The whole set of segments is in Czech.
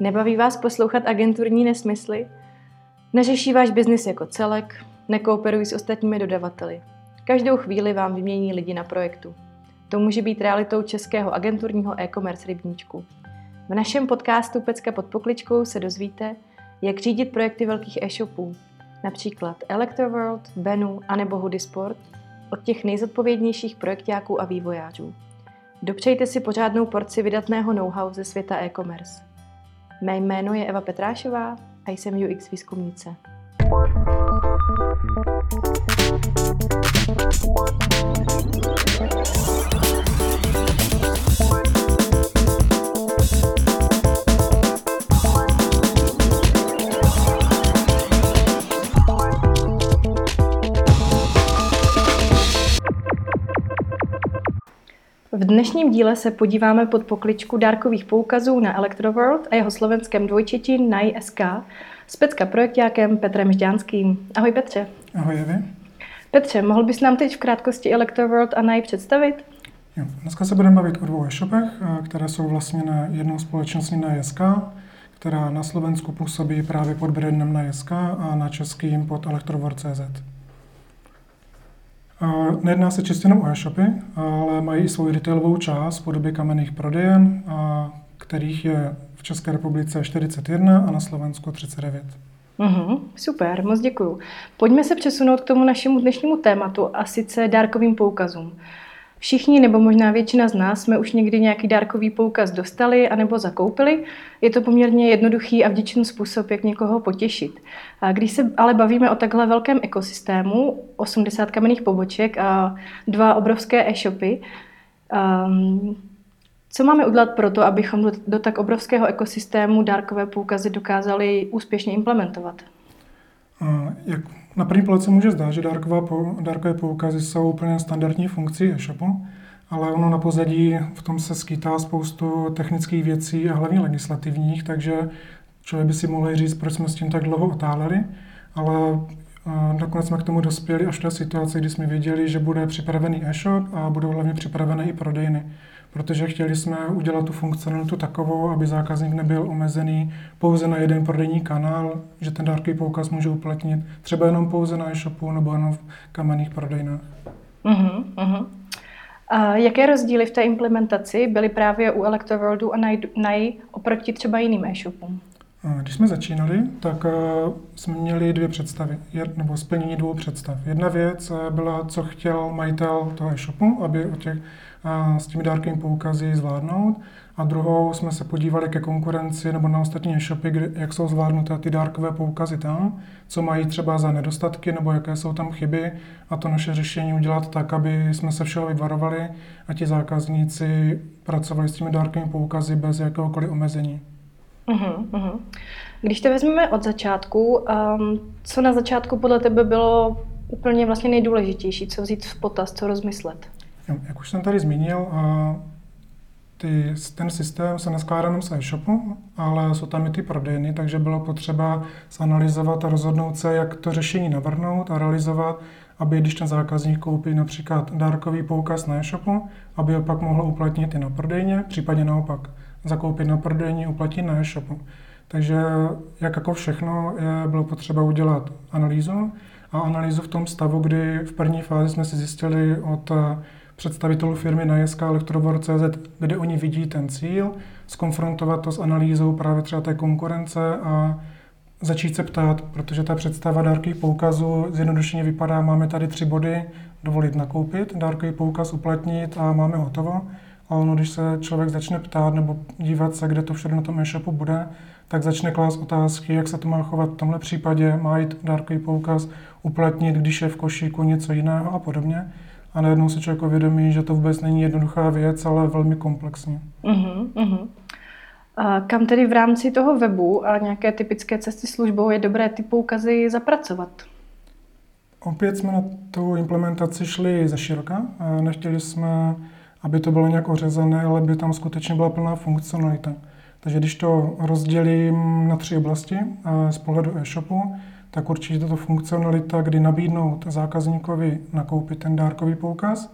Nebaví vás poslouchat agenturní nesmysly? Neřeší váš biznis jako celek? Nekooperují s ostatními dodavateli? Každou chvíli vám vymění lidi na projektu. To může být realitou českého agenturního e-commerce rybníčku. V našem podcastu Pecka pod pokličkou se dozvíte, jak řídit projekty velkých e-shopů, například Electroworld, Benu anebo Hoodie Sport, od těch nejzodpovědnějších projektáků a vývojářů. Dopřejte si pořádnou porci vydatného know-how ze světa e-commerce. Mé jméno je Eva Petrášová a jsem UX výzkumnice. V dnešním díle se podíváme pod pokličku dárkových poukazů na Electroworld a jeho slovenském dvojčetí NAI.sk s Pecka projektákem Petrem Žďánským. Ahoj Petře. Ahoj Evi. Petře, mohl bys nám teď v krátkosti Electroworld a NAI představit? Jo, dneska se budeme bavit o dvou e-shopech, eh, které jsou vlastně na jednou společností NAI.sk, která na Slovensku působí právě pod brandem NAI.sk a na českým pod Electroworld.cz. Nejedná se čistě jenom o e-shopy, ale mají i svou retailovou část v podobě kamenných prodejen, kterých je v České republice 41 a na Slovensku 39. Uhum, super, moc děkuju. Pojďme se přesunout k tomu našemu dnešnímu tématu a sice dárkovým poukazům. Všichni nebo možná většina z nás jsme už někdy nějaký dárkový poukaz dostali anebo zakoupili. Je to poměrně jednoduchý a vděčný způsob, jak někoho potěšit. A když se ale bavíme o takhle velkém ekosystému, 80 kamenných poboček a dva obrovské e-shopy, um, co máme udělat pro to, abychom do, tak obrovského ekosystému dárkové poukazy dokázali úspěšně implementovat? Jak na první pohled se může zdát, že dárková, dárkové poukazy jsou úplně standardní funkcí e-shopu, ale ono na pozadí v tom se skýtá spoustu technických věcí a hlavně legislativních, takže člověk by si mohl říct, proč jsme s tím tak dlouho otáleli, ale nakonec jsme k tomu dospěli až v té situaci, kdy jsme věděli, že bude připravený e-shop a budou hlavně připravené i prodejny protože chtěli jsme udělat tu funkcionalitu takovou, aby zákazník nebyl omezený pouze na jeden prodejní kanál, že ten dárkový poukaz může uplatnit třeba jenom pouze na e-shopu nebo jenom v kamenných prodejnách. Uh-huh, uh-huh. A jaké rozdíly v té implementaci byly právě u Electroworldu a NAI oproti třeba jiným e-shopům? Když jsme začínali, tak uh, jsme měli dvě představy, nebo splnění dvou představ. Jedna věc uh, byla, co chtěl majitel toho e-shopu, aby o těch s těmi dárkovými poukazy zvládnout. A druhou jsme se podívali ke konkurenci nebo na ostatní e-shopy, kde, jak jsou zvládnuté ty dárkové poukazy tam, co mají třeba za nedostatky nebo jaké jsou tam chyby a to naše řešení udělat tak, aby jsme se všeho vyvarovali a ti zákazníci pracovali s těmi dárkovými poukazy bez jakéhokoliv omezení. Uh-huh, uh-huh. Když to vezmeme od začátku, um, co na začátku podle tebe bylo úplně vlastně nejdůležitější, co vzít v potaz, co rozmyslet? Jak už jsem tady zmínil, ty, ten systém se neskládá jenom z e-shopu, ale jsou tam i ty prodejny, takže bylo potřeba zanalizovat a rozhodnout se, jak to řešení navrhnout a realizovat, aby když ten zákazník koupí například dárkový poukaz na e-shopu, aby ho pak mohl uplatnit i na prodejně, případně naopak zakoupit na prodejně, uplatnit na e-shopu. Takže jak jako všechno je, bylo potřeba udělat analýzu a analýzu v tom stavu, kdy v první fázi jsme si zjistili od představitelů firmy na JSK Electrovor.cz, kde oni vidí ten cíl, skonfrontovat to s analýzou právě třeba té konkurence a začít se ptát, protože ta představa dárkových poukazů zjednodušeně vypadá, máme tady tři body, dovolit nakoupit, dárkový poukaz uplatnit a máme hotovo. A ono, když se člověk začne ptát nebo dívat se, kde to všude na tom e-shopu bude, tak začne klást otázky, jak se to má chovat v tomhle případě, má jít dárkový poukaz uplatnit, když je v košíku něco jiného a podobně a najednou se člověk uvědomí, že to vůbec není jednoduchá věc, ale velmi komplexní. Uh-huh, uh-huh. A kam tedy v rámci toho webu a nějaké typické cesty službou je dobré ty poukazy zapracovat? Opět jsme na tu implementaci šli ze široka. Nechtěli jsme, aby to bylo nějak ořezané, ale by tam skutečně byla plná funkcionalita. Takže když to rozdělím na tři oblasti z pohledu e-shopu, tak určitě tato funkcionalita, kdy nabídnout zákazníkovi nakoupit ten dárkový poukaz,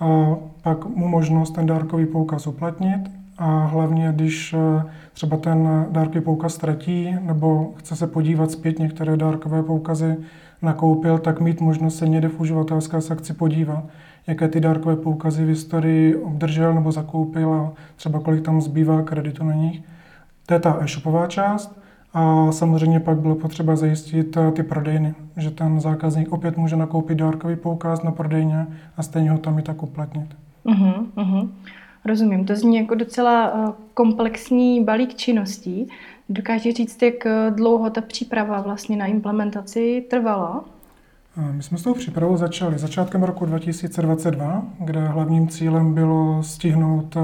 a pak mu možnost ten dárkový poukaz uplatnit, a hlavně, když eh, třeba ten dárkový poukaz ztratí nebo chce se podívat zpět některé dárkové poukazy nakoupil, tak mít možnost se někde v uživatelské sekci podívat, jaké ty dárkové poukazy v historii obdržel nebo zakoupil a třeba kolik tam zbývá kreditu na nich. To je ta e-shopová část. A samozřejmě pak bylo potřeba zajistit eh, ty prodejny, že ten zákazník opět může nakoupit dárkový poukaz na prodejně a stejně ho tam i tak uplatnit. Uh-huh, uh-huh. Rozumím, to zní jako docela eh, komplexní balík činností. Dokáže říct, jak eh, dlouho ta příprava vlastně na implementaci trvala? My jsme s tou přípravou začali začátkem roku 2022, kde hlavním cílem bylo stihnout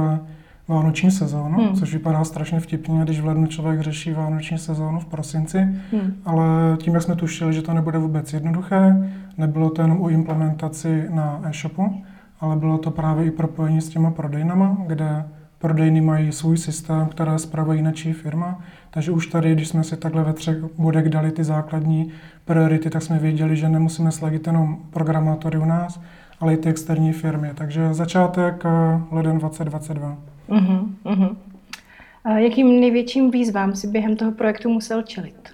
vánoční sezónu, hmm. což vypadá strašně vtipně, když v lednu člověk řeší vánoční sezónu v prosinci, hmm. ale tím, jak jsme tušili, že to nebude vůbec jednoduché, nebylo to jenom o implementaci na e-shopu, ale bylo to právě i propojení s těma prodejnama, kde prodejny mají svůj systém, které spravují jináčí firma. Takže už tady, když jsme si takhle ve třech bodech dali ty základní priority, tak jsme věděli, že nemusíme sladit jenom programátory u nás, ale i ty externí firmy. Takže začátek eh, leden 2022. Uh-huh, uh-huh. A jakým největším výzvám si během toho projektu musel čelit?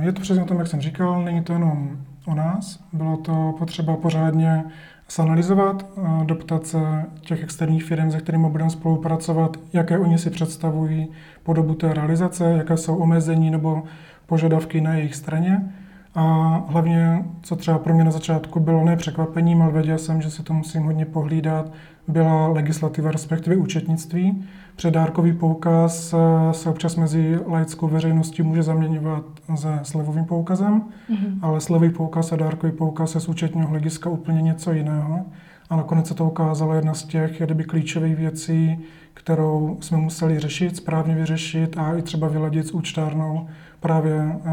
Je to přesně o tom, jak jsem říkal, není to jenom o nás. Bylo to potřeba pořádně zanalizovat, doptat se těch externích firm, se kterými budeme spolupracovat, jaké oni si představují podobu té realizace, jaké jsou omezení nebo požadavky na jejich straně. A hlavně, co třeba pro mě na začátku bylo nepřekvapením, ale věděl jsem, že si to musím hodně pohlídat, byla legislativa, respektive účetnictví. Předárkový poukaz eh, se občas mezi laickou veřejností může zaměňovat se slevovým poukazem, mm-hmm. ale slevový poukaz a dárkový poukaz je z účetního hlediska úplně něco jiného. A nakonec se to ukázalo jedna z těch kdyby klíčových věcí, kterou jsme museli řešit, správně vyřešit a i třeba vyladit s účtárnou právě eh,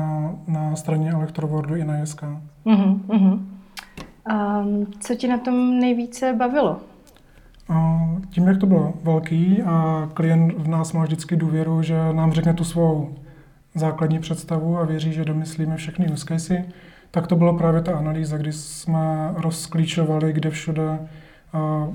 na straně Electrowordu i na JSK. Mm-hmm. Um, co ti na tom nejvíce bavilo? Tím, jak to bylo velký a klient v nás má vždycky důvěru, že nám řekne tu svou základní představu a věří, že domyslíme všechny use casey, tak to bylo právě ta analýza, kdy jsme rozklíčovali, kde všude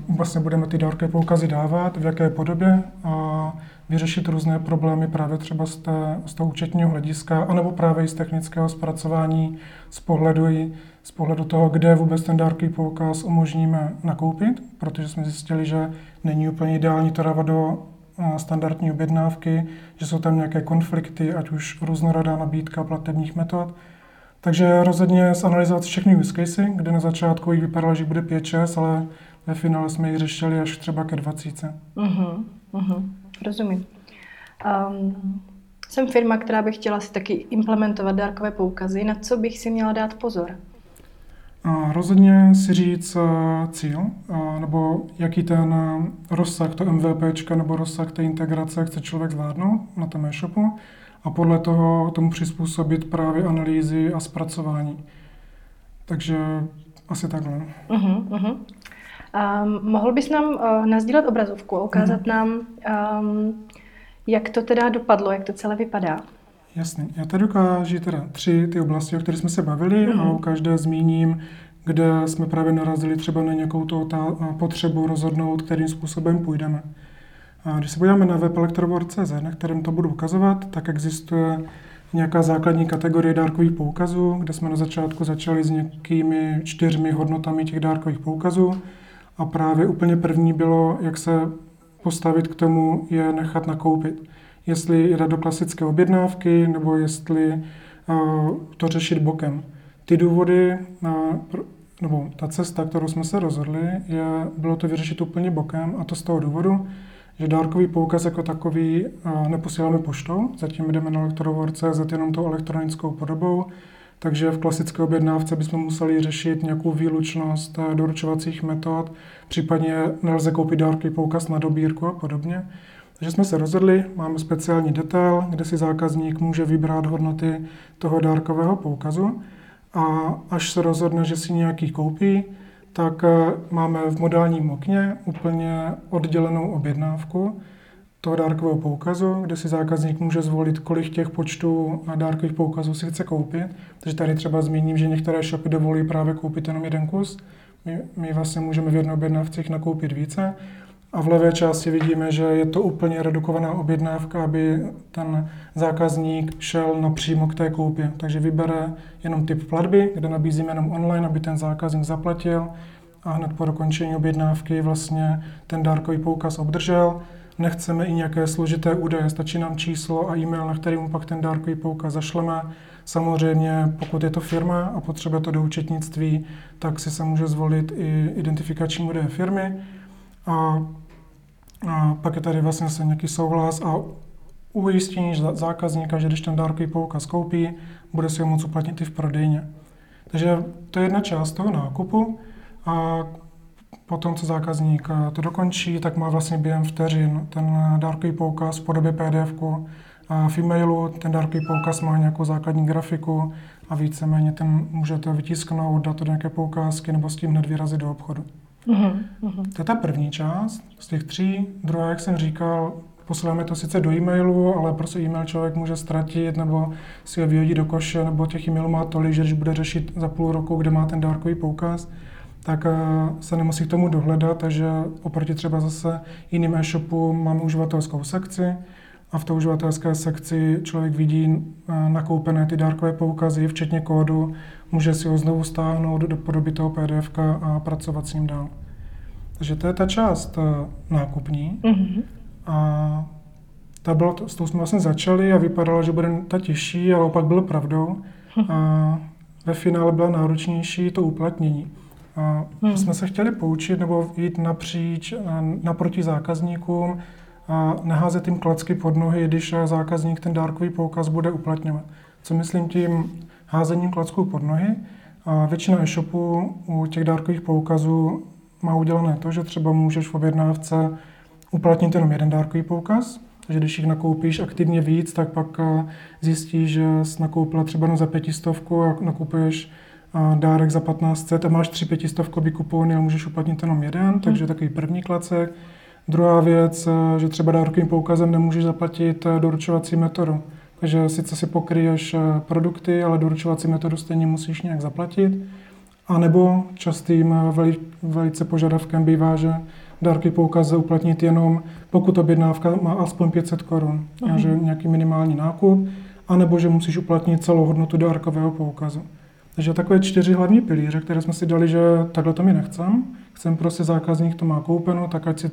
vlastně budeme ty dárké poukazy dávat, v jaké podobě a vyřešit různé problémy právě třeba z, té, z toho účetního hlediska, anebo právě i z technického zpracování z pohledu, z pohledu toho, kde vůbec ten dárkový poukaz umožníme nakoupit, protože jsme zjistili, že není úplně ideální to dávat do standardní objednávky, že jsou tam nějaké konflikty, ať už různorodá nabídka platebních metod. Takže rozhodně zanalizovat všechny use casey, kde na začátku jich vypadalo, že bude 5-6, ale ve finále jsme ji řešili až třeba ke 20. Uh-huh, uh-huh. Rozumím. Um, jsem firma, která by chtěla si taky implementovat dárkové poukazy. Na co bych si měla dát pozor? Rozhodně si říct uh, cíl, uh, nebo jaký ten uh, rozsah, to MVP nebo rozsah té integrace chce člověk zvládnout na tom e-shopu a podle toho tomu přizpůsobit právě analýzy a zpracování. Takže asi takhle. Uh-huh, uh-huh. Um, mohl bys nám uh, nazdílet obrazovku a ukázat mm. nám, um, jak to teda dopadlo, jak to celé vypadá? Jasně. Já tady ukážu teda tři ty oblasti, o kterých jsme se bavili mm. a u každé zmíním, kde jsme právě narazili třeba na nějakou to, ta, potřebu rozhodnout, kterým způsobem půjdeme. A když se podíváme na web elektroboard.cz, na kterém to budu ukazovat, tak existuje nějaká základní kategorie dárkových poukazů, kde jsme na začátku začali s nějakými čtyřmi hodnotami těch dárkových poukazů. A právě úplně první bylo, jak se postavit k tomu, je nechat nakoupit. Jestli jde do klasické objednávky, nebo jestli uh, to řešit bokem. Ty důvody, uh, nebo ta cesta, kterou jsme se rozhodli, je, bylo to vyřešit úplně bokem, a to z toho důvodu, že dárkový poukaz jako takový uh, neposíláme poštou, zatím jdeme na elektrovorce, jenom tou elektronickou podobou, takže v klasické objednávce bychom museli řešit nějakou výlučnost eh, doručovacích metod, případně nelze koupit dárky poukaz na dobírku a podobně. Takže jsme se rozhodli, máme speciální detail, kde si zákazník může vybrat hodnoty toho dárkového poukazu a až se rozhodne, že si nějaký koupí, tak eh, máme v modálním okně úplně oddělenou objednávku, toho dárkového poukazu, kde si zákazník může zvolit, kolik těch počtů dárkových poukazů si chce koupit. Takže tady třeba zmíním, že některé shopy dovolí právě koupit jenom jeden kus. My, my vlastně můžeme v jedné objednávce nakoupit více. A v levé části vidíme, že je to úplně redukovaná objednávka, aby ten zákazník šel napřímo k té koupě. Takže vybere jenom typ platby, kde nabízíme jenom online, aby ten zákazník zaplatil a hned po dokončení objednávky vlastně ten dárkový poukaz obdržel. Nechceme i nějaké složité údaje, stačí nám číslo a e-mail, na který mu pak ten dárkový poukaz zašleme. Samozřejmě, pokud je to firma a potřebuje to do účetnictví, tak si se může zvolit i identifikační údaje firmy. A, a pak je tady vlastně se nějaký souhlas a ujistění zákazníka, že když ten dárkový poukaz koupí, bude si ho moct uplatnit i v prodejně. Takže to je jedna část toho nákupu a potom, co zákazník to dokončí, tak má vlastně během vteřin ten dárkový poukaz v podobě pdf a v e-mailu ten dárkový poukaz má nějakou základní grafiku a víceméně ten můžete vytisknout, dát to do nějaké poukázky nebo s tím hned vyrazit do obchodu. Uh-huh. To je ta první část z těch tří. Druhá, jak jsem říkal, posíláme to sice do e-mailu, ale prostě e-mail člověk může ztratit nebo si ho vyhodí do koše, nebo těch e-mailů má tolik, že když bude řešit za půl roku, kde má ten dárkový poukaz, tak eh, se nemusí k tomu dohledat, takže oproti třeba zase jiným e-shopům máme uživatelskou sekci a v té uživatelské sekci člověk vidí eh, nakoupené ty dárkové poukazy, včetně kódu, může si ho znovu stáhnout do podoby toho PDF a pracovat s ním dál. Takže to je ta část eh, nákupní. Mm-hmm. A ta byla, s tou jsme vlastně začali a vypadalo, že bude ta těžší, ale opak byl pravdou. Hm. A ve finále byla náročnější to uplatnění. A hmm. jsme se chtěli poučit nebo jít napříč, naproti zákazníkům a neházet jim klacky pod nohy, když zákazník ten dárkový poukaz bude uplatňovat. Co myslím tím házením klacků pod nohy? A většina e-shopů u těch dárkových poukazů má udělané to, že třeba můžeš v objednávce uplatnit jenom jeden dárkový poukaz, takže když jich nakoupíš aktivně víc, tak pak zjistíš, že jsi nakoupila třeba za pětistovku a nakupuješ dárek za 1500 a máš tři pětistovkové kupony a můžeš uplatnit jenom jeden, hmm. takže takový první klacek. Druhá věc, eh, že třeba dárkovým poukazem nemůžeš zaplatit eh, doručovací metodu. Takže sice si pokryješ eh, produkty, ale doručovací metodu stejně musíš nějak zaplatit. A nebo častým veli, velice požadavkem bývá, že dárky poukaze uplatnit jenom, pokud objednávka má aspoň 500 korun, mm. že nějaký minimální nákup, anebo že musíš uplatnit celou hodnotu dárkového poukazu. Takže takové čtyři hlavní pilíře, které jsme si dali, že takhle to mi nechcem. Chcem prostě zákazník to má koupeno, tak ať si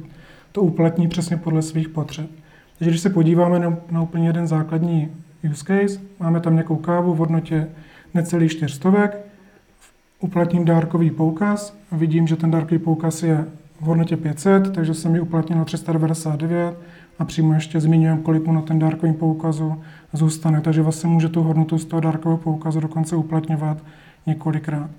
to uplatní přesně podle svých potřeb. Takže když se podíváme na, na úplně jeden základní use case, máme tam nějakou kávu v hodnotě necelých čtyřstovek, uplatním dárkový poukaz, vidím, že ten dárkový poukaz je v hodnotě 500, takže jsem ji uplatnil na 399 a přímo ještě zmiňujem, kolik mu na ten dárkovým poukazu zůstane. Takže vlastně může tu hodnotu z toho dárkového poukazu dokonce uplatňovat několikrát.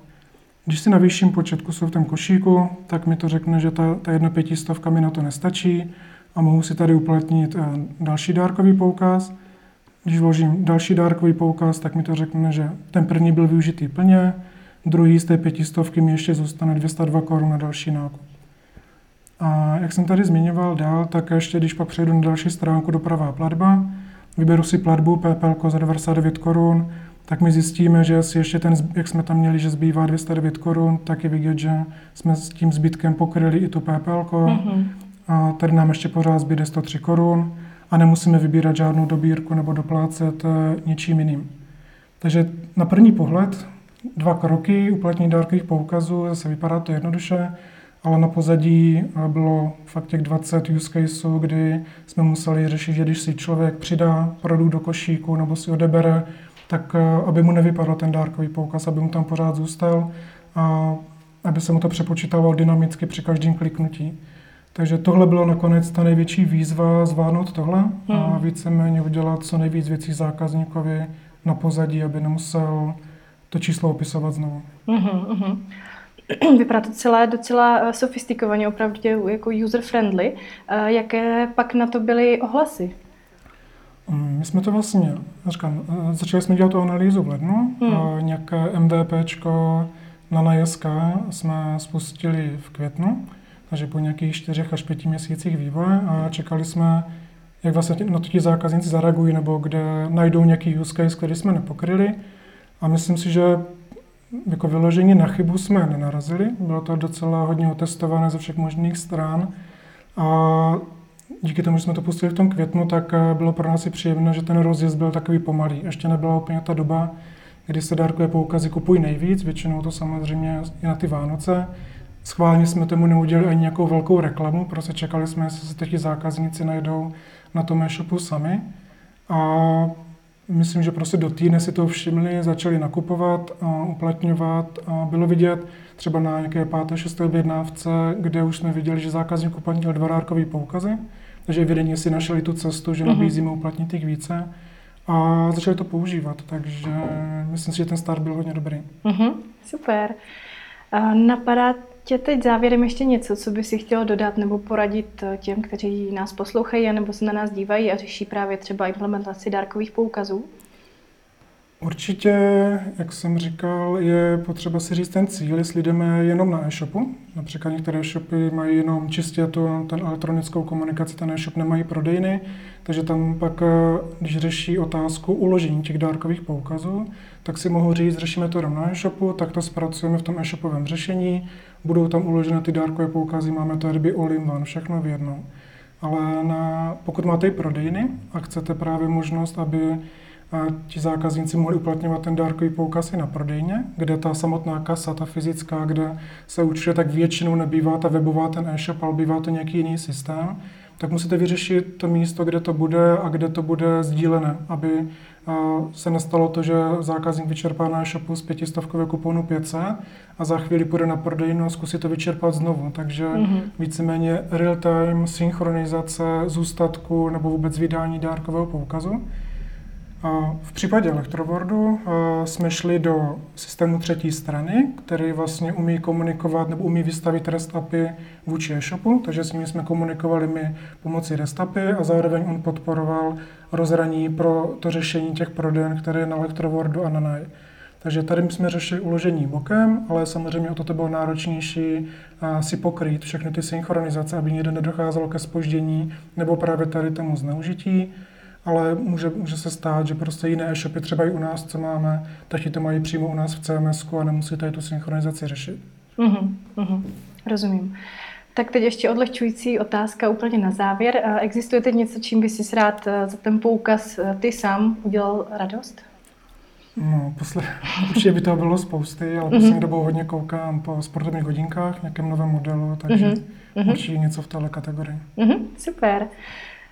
Když si navýším počet kusů v tom košíku, tak mi to řekne, že ta, ta jedna pětistovka mi na to nestačí a mohu si tady uplatnit eh, další dárkový poukaz. Když vložím další dárkový poukaz, tak mi to řekne, že ten první byl využitý plně, druhý z té pětistovky mi ještě zůstane 202 korun na další nákup. A jak jsem tady zmiňoval dál, tak ještě když pak přejdu na další stránku dopravá platba, vyberu si platbu PPL za 99 korun, tak my zjistíme, že si ještě ten, jak jsme tam měli, že zbývá 209 korun, tak je vidět, že jsme s tím zbytkem pokryli i tu PPL. Mm-hmm. A tady nám ještě pořád zbyde 103 korun a nemusíme vybírat žádnou dobírku nebo doplácet eh, ničím jiným. Takže na první pohled dva kroky uplatnění dárkových poukazů, zase vypadá to jednoduše, ale na pozadí eh, bylo fakt těch 20 use caseů, kdy jsme museli řešit, že když si člověk přidá produkt do košíku nebo si odebere, tak eh, aby mu nevypadl ten dárkový poukaz, aby mu tam pořád zůstal a aby se mu to přepočítalo dynamicky při každém kliknutí. Takže tohle bylo nakonec ta největší výzva zvládnout tohle hmm. a víceméně udělat co nejvíc věcí zákazníkovi na pozadí, aby nemusel to číslo opisovat znovu. Uh-huh, Vypadá to celé docela eh, sofistikovaně, opravdu jako user-friendly. Eh, jaké pak na to byly ohlasy? Mm, my jsme to vlastně, říkám, eh, začali jsme dělat tu analýzu v lednu, hmm. nějaké MVPčko na NAJSK jsme spustili v květnu, takže po nějakých čtyřech až pěti měsících vývoje a čekali jsme, jak vlastně na to ti zákazníci zareagují, nebo kde najdou nějaký use case, který jsme nepokryli. A myslím si, že jako vyložení na chybu jsme nenarazili. Bylo to docela hodně otestované ze všech možných stran. A díky tomu, že jsme to pustili v tom květnu, tak eh, bylo pro nás i příjemné, že ten rozjezd byl takový pomalý. Ještě nebyla úplně ta doba, kdy se dárkové poukazy kupují nejvíc, většinou to samozřejmě i na ty Vánoce. Schválně jsme tomu neudělali ani nějakou velkou reklamu, prostě čekali jsme, jestli se teď zákazníci najdou na tom e-shopu sami. A myslím, že prostě do týdne si to všimli, začali nakupovat, a uplatňovat a bylo vidět třeba na nějaké páté, šesté objednávce, kde už jsme viděli, že zákazník uplatnil dva dárkové poukazy, takže evidentně si našli tu cestu, že mhm. nabízíme uplatnit těch více a začali to používat, takže myslím si, že ten start byl hodně dobrý. Mm-hmm, super. Napadá tě teď závěrem ještě něco, co by si chtěl dodat nebo poradit těm, kteří nás poslouchají nebo se na nás dívají a řeší právě třeba implementaci dárkových poukazů? Určitě, jak jsem říkal, je potřeba si říct ten cíl, jestli jdeme jenom na e-shopu. Například některé e-shopy mají jenom čistě tu, ten elektronickou komunikaci, ten e-shop nemají prodejny, takže tam pak, eh, když řeší otázku uložení těch dárkových poukazů, tak si mohou říct, řešíme to jenom na e-shopu, tak to zpracujeme v tom e-shopovém řešení, budou tam uložené ty dárkové poukazy, máme to ryby all in one, všechno v jednom. Ale na, pokud máte i prodejny a chcete právě možnost, aby ti zákazníci mohli uplatňovat ten dárkový poukaz i na prodejně, kde ta samotná kasa, ta fyzická, kde se účtuje, tak většinou nebývá ta webová, ten e-shop, ale bývá to nějaký jiný systém, tak musíte vyřešit to místo, kde to bude a kde to bude sdílené, aby se nestalo to, že zákazník vyčerpá na e-shopu z pětistovkového kuponu 500 a za chvíli půjde na prodejnu a zkusí to vyčerpat znovu. Takže mm-hmm. víceméně real-time synchronizace zůstatku nebo vůbec vydání dárkového poukazu. V případě Electrowordu eh, jsme šli do systému třetí strany, který vlastně umí komunikovat nebo umí vystavit REST API vůči e-shopu, takže s nimi jsme komunikovali my pomocí REST API a zároveň on podporoval rozhraní pro to řešení těch prodejen, které je na Electrowordu a na NAI. Takže tady jsme řešili uložení bokem, ale samozřejmě o to bylo náročnější si pokrýt všechny ty synchronizace, aby někde nedocházelo ke spoždění nebo právě tady tomu zneužití ale může, může se stát, že prostě jiné e-shopy, třeba i u nás, co máme, tak ti to mají přímo u nás v CMS a nemusí tady tu synchronizaci řešit. Mm-hmm, mm-hmm, rozumím. Tak teď ještě odlehčující otázka úplně na závěr. Existuje teď něco, čím by si rád eh, za ten poukaz eh, ty sám udělal radost? No, posle... určitě by toho bylo spousty, ale mm-hmm. poslední dobou hodně koukám po sportovních hodinkách, nějakém novém modelu, takže mm-hmm. určitě něco v téhle kategorii. Mm-hmm, super.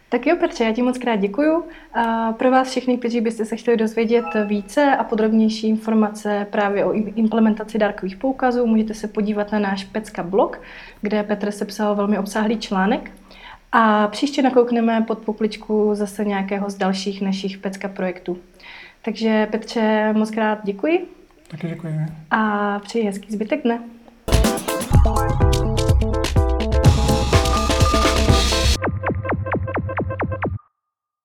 Tak jo, Petře, já ti moc krát děkuju. A pro vás všechny, kteří byste se chtěli dozvědět více a podrobnější informace právě o implementaci dárkových poukazů, můžete se podívat na náš Pecka blog, kde Petr sepsal velmi obsáhlý článek. A příště nakoukneme pod pokličku zase nějakého z dalších našich Pecka projektů. Takže Petře, moc krát děkuji. Taky děkuji. A přeji hezký zbytek dne.